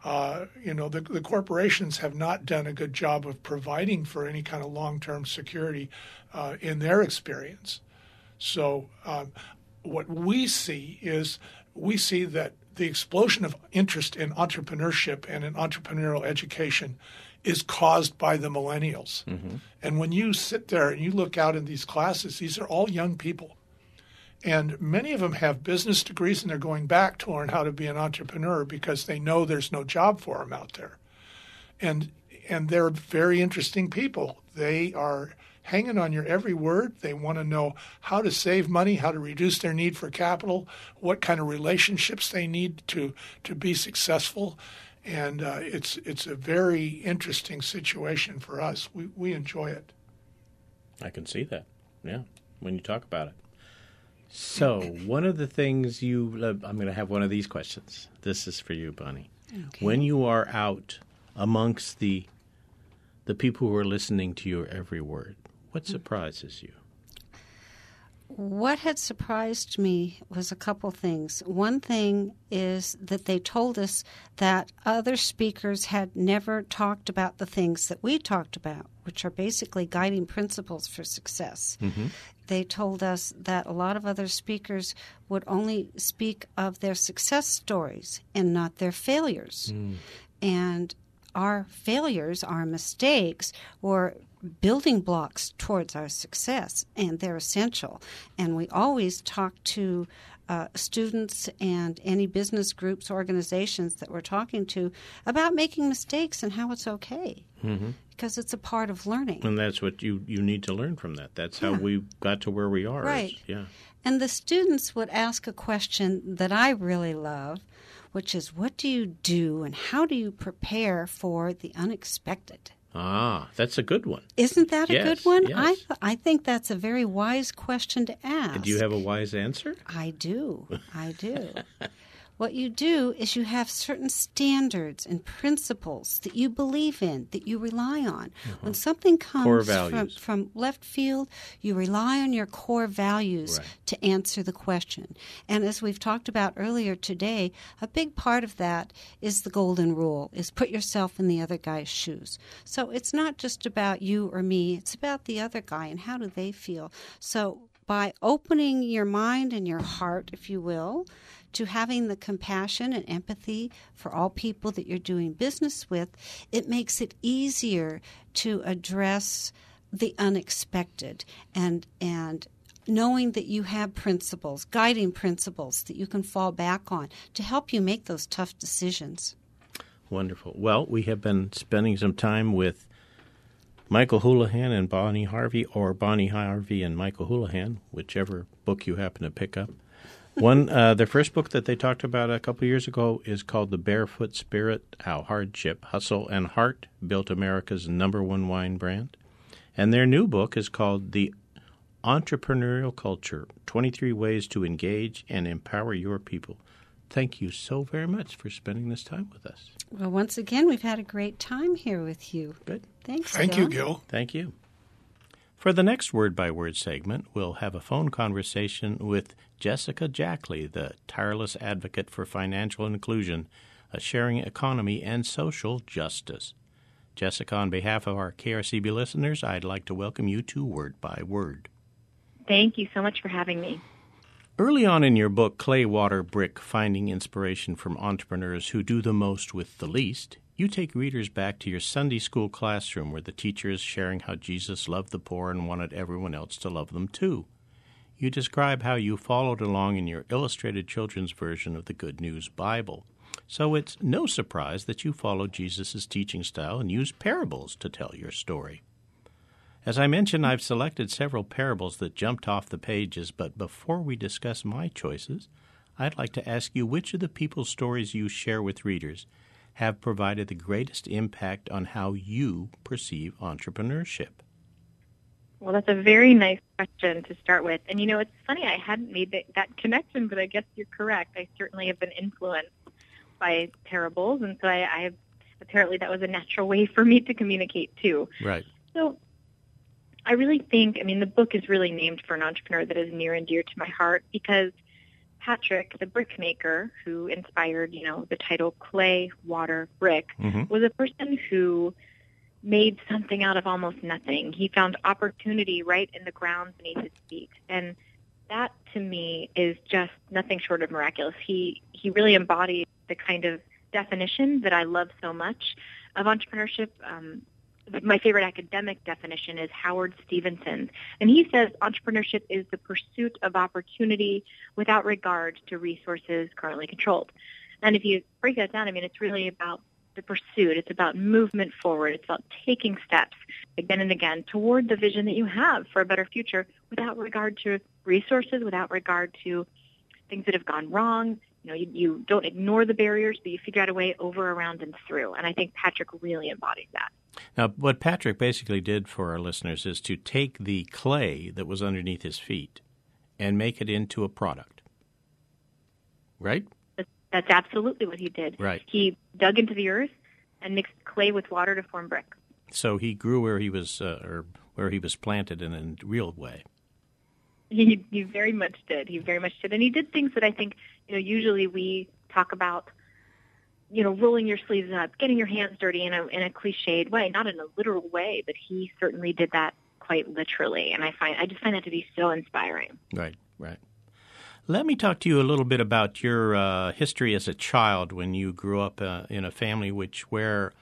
Uh, you know, the, the corporations have not done a good job of providing for any kind of long term security uh, in their experience. So, um, what we see is we see that the explosion of interest in entrepreneurship and in entrepreneurial education is caused by the millennials. And when you sit there and you look out in these classes, these are all young people. And many of them have business degrees and they're going back to learn how to be an entrepreneur because they know there's no job for them out there. And and they're very interesting people. They are hanging on your every word. They want to know how to save money, how to reduce their need for capital, what kind of relationships they need to to be successful. And uh, it's it's a very interesting situation for us. We we enjoy it. I can see that. Yeah, when you talk about it. So, one of the things you, uh, I'm going to have one of these questions. This is for you, Bonnie. Okay. When you are out amongst the the people who are listening to your every word, what surprises you? What had surprised me was a couple things. One thing is that they told us that other speakers had never talked about the things that we talked about, which are basically guiding principles for success. They told us that a lot of other speakers would only speak of their success stories and not their failures. And our failures, our mistakes, or building blocks towards our success, and they're essential. And we always talk to uh, students and any business groups, organizations that we're talking to about making mistakes and how it's okay. Mm-hmm. Because it's a part of learning. And that's what you, you need to learn from that. That's how we got to where we are. Right. Is, yeah. And the students would ask a question that I really love, which is what do you do and how do you prepare for the unexpected? Ah, that's a good one. Isn't that yes, a good one? Yes. I th- I think that's a very wise question to ask. And do you have a wise answer? I do. I do. what you do is you have certain standards and principles that you believe in, that you rely on. Uh-huh. When something comes from, from left field, you rely on your core values right. to answer the question. And as we've talked about earlier today, a big part of that is the golden rule, is put yourself in the other guy's shoes. So it's not just about you or me, it's about the other guy and how do they feel. So by opening your mind and your heart, if you will, to having the compassion and empathy for all people that you're doing business with, it makes it easier to address the unexpected and and knowing that you have principles, guiding principles that you can fall back on to help you make those tough decisions. Wonderful. Well, we have been spending some time with Michael Houlihan and Bonnie Harvey, or Bonnie Harvey and Michael Houlihan, whichever book you happen to pick up. One, uh, the first book that they talked about a couple years ago is called The Barefoot Spirit How Hardship, Hustle, and Heart Built America's Number One Wine Brand. And their new book is called The Entrepreneurial Culture 23 Ways to Engage and Empower Your People. Thank you so very much for spending this time with us. Well, once again, we've had a great time here with you. Good. Thanks. Thank Gil. you, Gil. Thank you. For the next word by word segment, we'll have a phone conversation with Jessica Jackley, the tireless advocate for financial inclusion, a sharing economy, and social justice. Jessica, on behalf of our KRCB listeners, I'd like to welcome you to Word by Word. Thank you so much for having me. Early on in your book, Clay Water Brick Finding Inspiration from Entrepreneurs Who Do the Most with the Least, you take readers back to your Sunday school classroom where the teacher is sharing how Jesus loved the poor and wanted everyone else to love them too. You describe how you followed along in your illustrated children's version of the Good News Bible. So it's no surprise that you follow Jesus' teaching style and use parables to tell your story. As I mentioned, I've selected several parables that jumped off the pages, but before we discuss my choices, I'd like to ask you which of the people's stories you share with readers have provided the greatest impact on how you perceive entrepreneurship? Well, that's a very nice question to start with. And you know, it's funny, I hadn't made that, that connection, but I guess you're correct. I certainly have been influenced by parables, and so I, I have, apparently that was a natural way for me to communicate too. Right. So I really think, I mean, the book is really named for an entrepreneur that is near and dear to my heart because Patrick, the brickmaker who inspired, you know, the title Clay, Water, Brick, mm-hmm. was a person who made something out of almost nothing. He found opportunity right in the ground beneath his feet. And that to me is just nothing short of miraculous. He he really embodied the kind of definition that I love so much of entrepreneurship. Um, my favorite academic definition is Howard Stevenson. And he says entrepreneurship is the pursuit of opportunity without regard to resources currently controlled. And if you break that down, I mean, it's really about the pursuit. It's about movement forward. It's about taking steps again and again toward the vision that you have for a better future without regard to resources, without regard to things that have gone wrong. You know, you, you don't ignore the barriers, but you figure out a way over, around, and through. And I think Patrick really embodies that. Now, what Patrick basically did for our listeners is to take the clay that was underneath his feet and make it into a product. Right? That's absolutely what he did. Right. He dug into the earth and mixed clay with water to form brick. So he grew where he was, uh, or where he was planted in a real way. He, he very much did. He very much did, and he did things that I think you know. Usually we talk about you know, rolling your sleeves up, getting your hands dirty in a in a cliched way, not in a literal way, but he certainly did that quite literally, and I find I just find that to be so inspiring. Right, right. Let me talk to you a little bit about your uh, history as a child when you grew up uh, in a family which where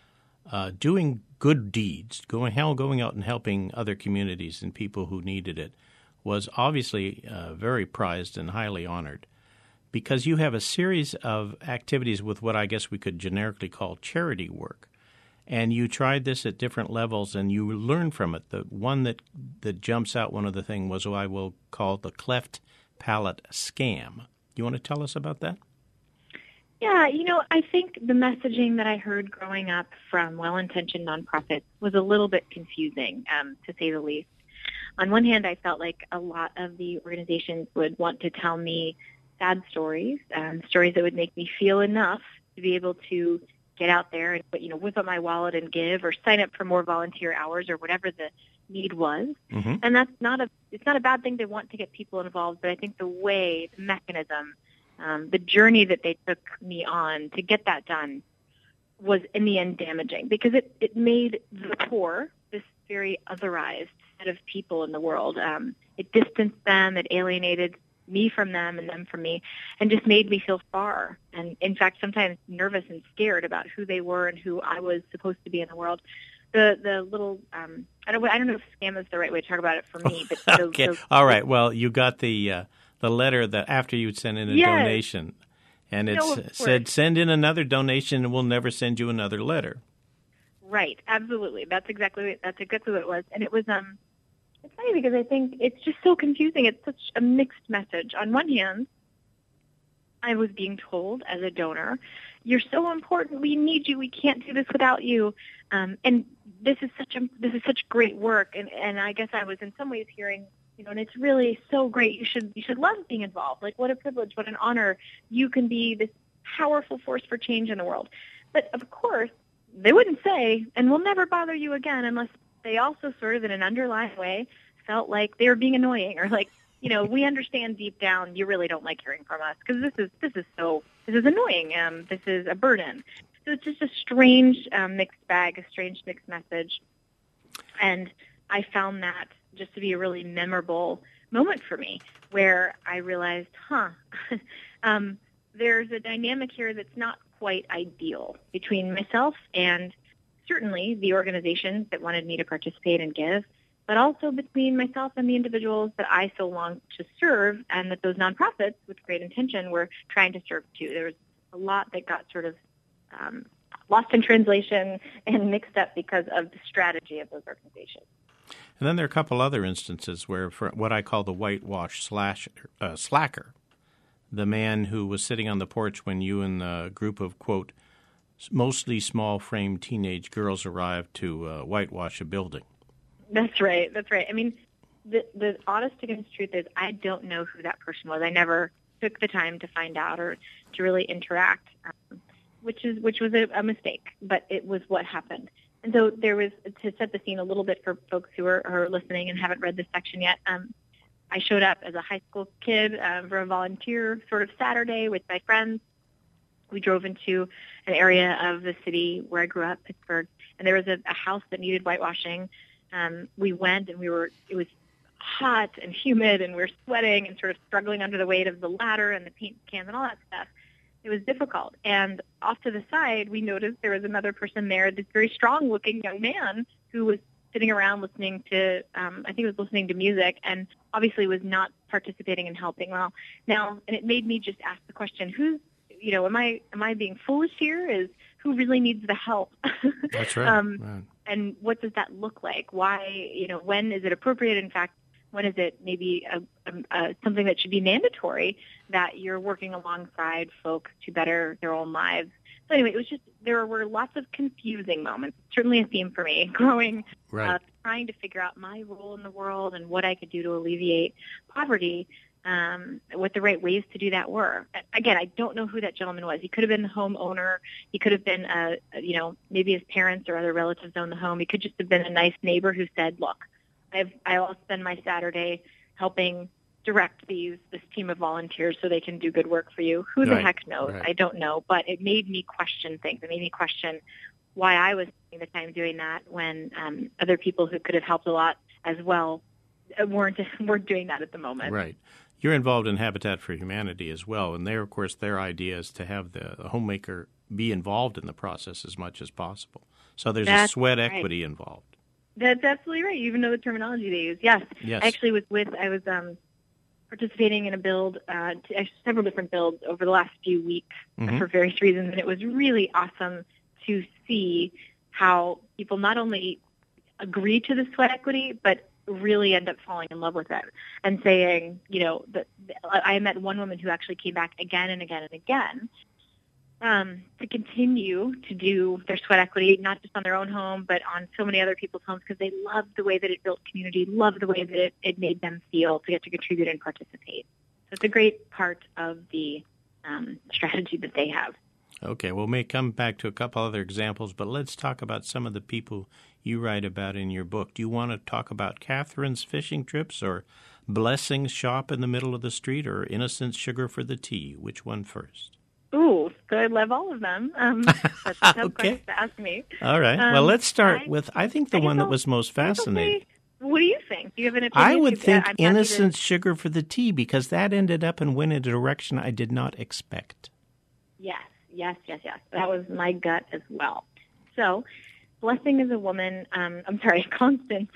uh, doing good deeds, going hell, going out and helping other communities and people who needed it, was obviously uh, very prized and highly honored. Because you have a series of activities with what I guess we could generically call charity work, and you tried this at different levels, and you learned from it. The one that that jumps out, one of the things was what I will call the cleft palate scam. You want to tell us about that? Yeah, you know, I think the messaging that I heard growing up from well-intentioned nonprofits was a little bit confusing, um, to say the least. On one hand, I felt like a lot of the organizations would want to tell me sad stories, um, stories that would make me feel enough to be able to get out there and you know whip up my wallet and give, or sign up for more volunteer hours, or whatever the need was. Mm-hmm. And that's not a it's not a bad thing to want to get people involved, but I think the way, the mechanism um, the journey that they took me on to get that done was in the end damaging because it, it made the poor this very otherized set of people in the world. Um, it distanced them, it alienated me from them and them from me, and just made me feel far. And in fact, sometimes nervous and scared about who they were and who I was supposed to be in the world. The the little um, I don't I don't know if scam is the right way to talk about it for me, but okay, those, all right. Well, you got the. Uh the letter that after you'd sent in a yes. donation, and it no, said send in another donation, and we'll never send you another letter. Right, absolutely. That's exactly that's exactly what it was, and it was um, it's funny because I think it's just so confusing. It's such a mixed message. On one hand, I was being told as a donor, "You're so important. We need you. We can't do this without you." Um, and this is such a this is such great work, and and I guess I was in some ways hearing you know, and it's really so great. You should you should love being involved. Like what a privilege, what an honor. You can be this powerful force for change in the world. But of course, they wouldn't say, and we'll never bother you again unless they also sort of in an underlying way felt like they were being annoying or like, you know, we understand deep down you really don't like hearing from us because this is this is so this is annoying. Um, this is a burden. So it's just a strange um, mixed bag, a strange mixed message, and I found that just to be a really memorable moment for me where I realized, huh, um, there's a dynamic here that's not quite ideal between myself and certainly the organizations that wanted me to participate and give, but also between myself and the individuals that I so long to serve and that those nonprofits with great intention were trying to serve too. There was a lot that got sort of um, lost in translation and mixed up because of the strategy of those organizations. And then there are a couple other instances where, for what I call the whitewash slash uh, slacker, the man who was sitting on the porch when you and the group of quote mostly small frame teenage girls arrived to uh, whitewash a building. That's right. That's right. I mean, the the honest goodness truth is, I don't know who that person was. I never took the time to find out or to really interact, um, which is which was a, a mistake. But it was what happened. And so there was, to set the scene a little bit for folks who are, are listening and haven't read this section yet, um, I showed up as a high school kid um, for a volunteer sort of Saturday with my friends. We drove into an area of the city where I grew up, Pittsburgh, and there was a, a house that needed whitewashing. Um, we went and we were, it was hot and humid and we were sweating and sort of struggling under the weight of the ladder and the paint cans and all that stuff it was difficult. And off to the side, we noticed there was another person there, this very strong-looking young man who was sitting around listening to, um, I think was listening to music, and obviously was not participating and helping well. Now, and it made me just ask the question: Who's, you know, am I am I being foolish here? Is who really needs the help? That's right. um, right. And what does that look like? Why, you know, when is it appropriate? In fact, when is it maybe a, a, a, something that should be mandatory that you're working alongside folks to better their own lives? So anyway, it was just there were lots of confusing moments. Certainly a theme for me growing, right. uh, trying to figure out my role in the world and what I could do to alleviate poverty. Um, what the right ways to do that were. Again, I don't know who that gentleman was. He could have been the homeowner. He could have been, a, you know, maybe his parents or other relatives own the home. He could just have been a nice neighbor who said, "Look, I've, I'll spend my Saturday helping direct these this team of volunteers so they can do good work for you. Who the right, heck knows? Right. I don't know, but it made me question things. It made me question why I was spending the time doing that when um, other people who could have helped a lot as well uh, weren't weren't doing that at the moment. Right. You're involved in Habitat for Humanity as well, and their, of course, their idea is to have the, homemaker be involved in the process as much as possible. So there's That's a sweat right. equity involved. That's absolutely right. You even know the terminology they use. Yes. Yes. I actually was with, I was um, participating in a build, uh, t- actually several different builds over the last few weeks Mhm. for various reasons, and it was really awesome to see how people not only agree to the sweat equity, but really end up falling in love with it and saying, you know, that I met one woman who actually came back again and again and again um, to continue to do their sweat equity, not just on their own home, but on so many other people's homes because they loved the way that it built community, loved the way that it, it made them feel to get to contribute and participate. So it's a great part of the um, strategy that they have. Okay, well, may come back to a couple other examples, but let's talk about some of the people you write about in your book. Do you want to talk about Catherine's fishing trips or Blessing's shop in the middle of the street or Innocent's sugar for the tea? Which one first? Ooh, I love all of them. Um, that's a tough Okay. question to ask me. All right. well, Um, let's start I- with, I think the I one that was most fascinating. say- What do you think? Do you have an opinion? I would Because, uh, think I'm to- Innocent's sugar for the tea because that ended up and went in a direction I did not expect. Yes, yes, yes, yes. That was my gut as well. So, Blessing is a woman. Um, I'm sorry, Constance.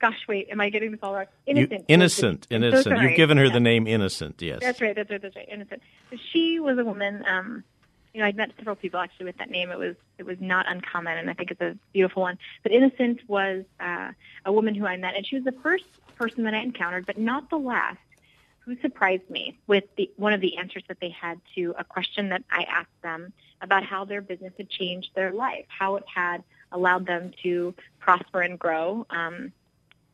Gosh, wait, am I getting this all right? You- Innocent. innocent, so innocent. sorry. You've given her Yeah. the name Innocent, yes. That's right. That's right. That's right. Innocent. So she was a woman. Um, you know, I'd met several people actually with that name. It was it was not uncommon, and I think it's a beautiful one. But Innocent was uh, a woman who I met, and she was the first person that I encountered, but not the last, who surprised me with the one of the answers that they had to a question that I asked them about how their business had changed their life, how it had allowed them to prosper and grow. Um,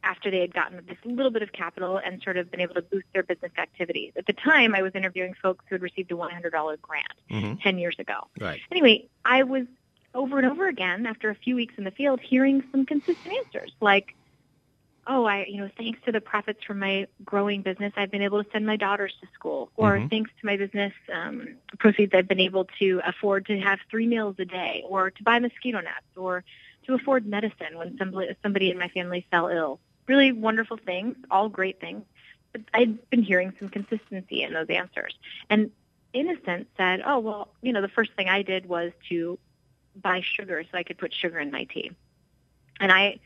after they had gotten this little bit of capital and sort of been able to boost their business activities. At the time, I was interviewing folks who had received a $100 grant hmm 10 years ago. Right. Anyway, I was over and over again after a few weeks in the field hearing some consistent answers like, oh, I, you know, thanks to the profits from my growing business, I've been able to send my daughters to school. Or Mhm. thanks to my business um, proceeds, I've been able to afford to have three meals a day or to buy mosquito nets or to afford medicine when somebody, somebody in my family fell ill. Really wonderful things, all great things. But I'd been hearing some consistency in those answers. And Innocent said, oh, well, you know, the first thing I did was to buy sugar so I could put sugar in my tea. And I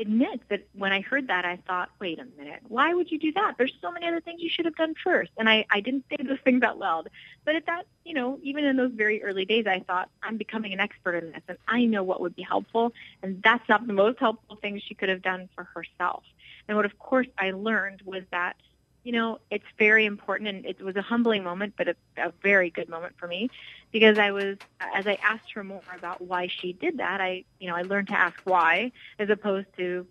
admit that when I heard that, I thought, wait a minute, why would you do that? There's so many other things you should have done first. And I, I didn't say those things out loud. But at that, you know, even in those very early days, I thought, I'm becoming an expert in this and I know what would be helpful. And that's not the most helpful thing she could have done for herself. And what, of course, I learned was that you know, it's very important, and it was a humbling moment, but a, a very good moment for me, because I was, as I asked her more about why she did that, I, you know, I learned to ask why, as opposed to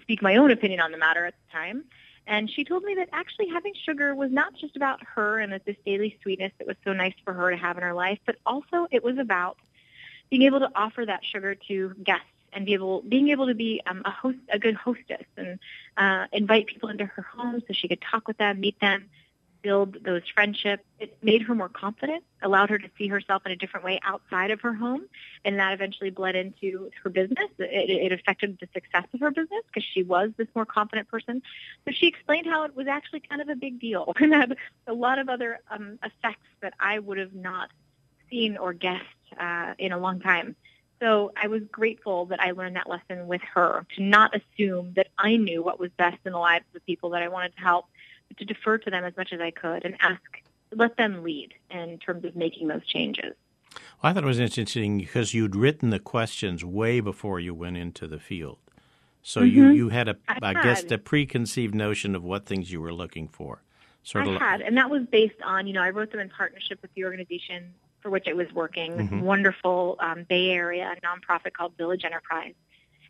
speak my own opinion on the matter at the time. And she told me that actually having sugar was not just about her and that this daily sweetness that was so nice for her to have in her life, but also it was about being able to offer that sugar to guests and be able being able to be um, a host a good hostess and uh, invite people into her home so she could talk with them, meet them, build those friendships. It made her more confident, allowed her to see herself in a different way outside of her home, and that eventually bled into her business. It, it affected the success of her business because she was this more confident person. So she explained how it was actually kind of a big deal and had a lot of other um, effects that I would have not seen or guessed uh, in a long time. So I was grateful that I learned that lesson with her to not assume that I knew what was best in the lives of the people that I wanted to help, but to defer to them as much as I could and ask, let them lead in terms of making those changes. Well, I thought it was interesting because you'd written the questions way before you went into the field. So you, Mhm. you had a, I I guess, a preconceived notion of what things you were looking for. Sort I of had, and that was based on, you know, I wrote them in partnership with the organization for which I was working, this Mhm. wonderful um, Bay Area nonprofit called Village Enterprise.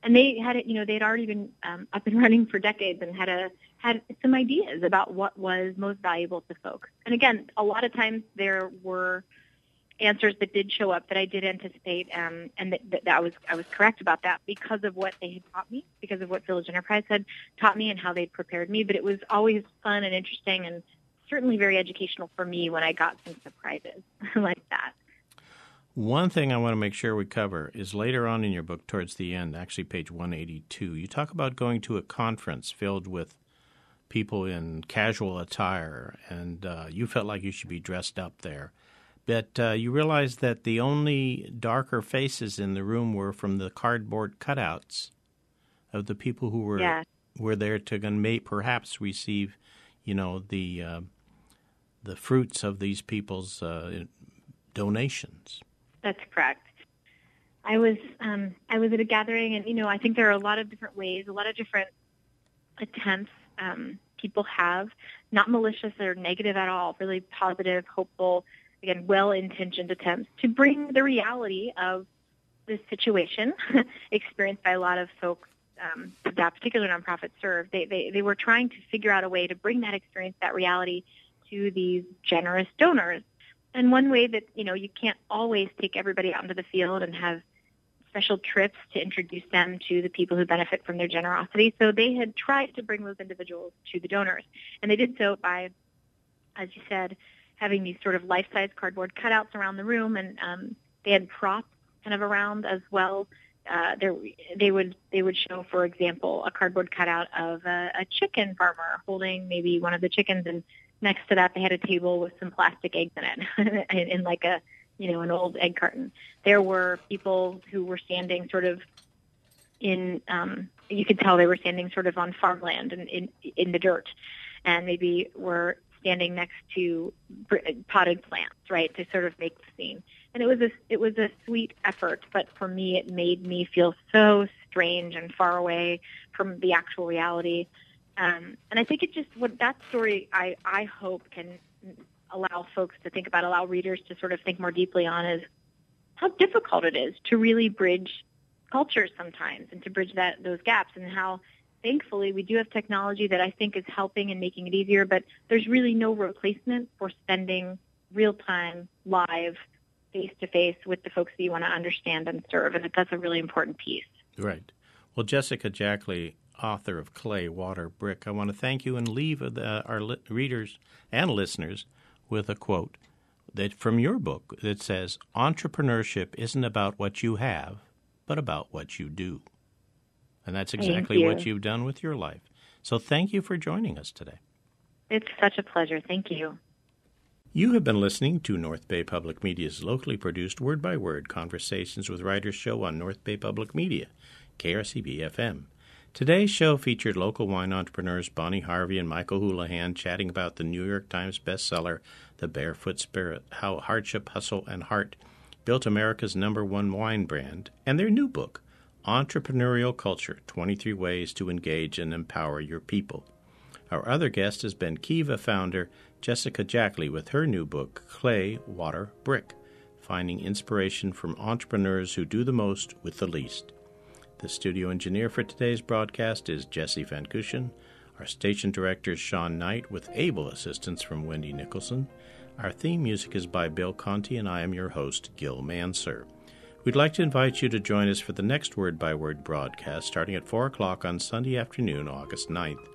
And they had it, you know, they'd already been um, up and running for decades and had a had some ideas about what was most valuable to folks. And again, a lot of times there were answers that did show up that I did anticipate, um, and that, that, that I was I was correct about that because of what they had taught me, because of what Village Enterprise had taught me, and how they'd prepared me. But it was always fun and interesting, and certainly very educational for me when I got some surprises like that. One thing I want to make sure we cover is later on in your book, towards the end, actually page 182, you talk about going to a conference filled with people in casual attire, and uh, you felt like you should be dressed up there. But uh, you realized that the only darker faces in the room were from the cardboard cutouts of the people who were Yeah. were there to may perhaps receive, you know, the uh, the fruits of these people's uh, donations. That's correct. I was um, I was at a gathering, and you know, I think there are a lot of different ways, a lot of different attempts um, people have, not malicious or negative at all, really positive, hopeful, again, well-intentioned attempts to bring the reality of this situation experienced by a lot of folks um, that particular nonprofit served. They, they they were trying to figure out a way to bring that experience, that reality, to these generous donors. And one way that you know you can't always take everybody out into the field and have special trips to introduce them to the people who benefit from their generosity. So they had tried to bring those individuals to the donors, and they did so by, as you said, having these sort of life-size cardboard cutouts around the room, and um, they had props kind of around as well. Uh, there, they would they would show, for example, a cardboard cutout of a, a chicken farmer holding maybe one of the chickens, and next to that they had a table with some plastic eggs in it, in, in like a you know an old egg carton. There were people who were standing sort of in um, you could tell they were standing sort of on farmland and in in the dirt, and maybe were standing next to potted plants, right, to sort of make the scene. And it was a it was a sweet effort, but for me, it made me feel so strange and far away from the actual reality. Um, and I think it just what that story I I hope can allow folks to think about, allow readers to sort of think more deeply on is how difficult it is to really bridge cultures sometimes and to bridge that those gaps and how thankfully we do have technology that I think is helping and making it easier, but there's really no replacement for spending real time, live, face to face with the folks that you want to understand and serve. And that's a really important piece. Right. Well, Jessica Jackley, author of Clay, Water, Brick, I want to thank you and leave the, our li- readers and listeners with a quote that from your book that says, "Entrepreneurship isn't about what you have, but about what you do." And that's exactly what you. you've done with your life. So thank you for joining us today. It's such a pleasure. Thank you. You have been listening to North Bay Public Media's locally produced word by word conversations with writers show on North Bay Public Media, KRCB FM. Today's show featured local wine entrepreneurs Bonnie Harvey and Michael Houlihan chatting about the New York Times bestseller, The Barefoot Spirit How Hardship, Hustle, and Heart Built America's Number One Wine Brand, and their new book, Entrepreneurial Culture 23 Ways to Engage and Empower Your People. Our other guest has been Kiva founder Jessica Jackley with her new book, Clay, Water, Brick Finding Inspiration from Entrepreneurs Who Do the Most with the Least. The studio engineer for today's broadcast is Jesse Van Cushen. Our station director is Sean Knight with able assistance from Wendy Nicholson. Our theme music is by Bill Conti, and I am your host, Gil Mansergh. We'd like to invite you to join us for the next Word by Word broadcast starting at 4 o'clock on Sunday afternoon, August 9th.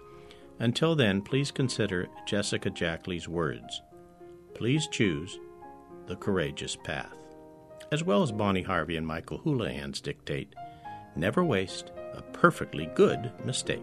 Until then, please consider Jessica Jackley's words. Please choose the courageous path. As well as Bonnie Harvey and Michael Houlihan's dictate, never waste a perfectly good mistake.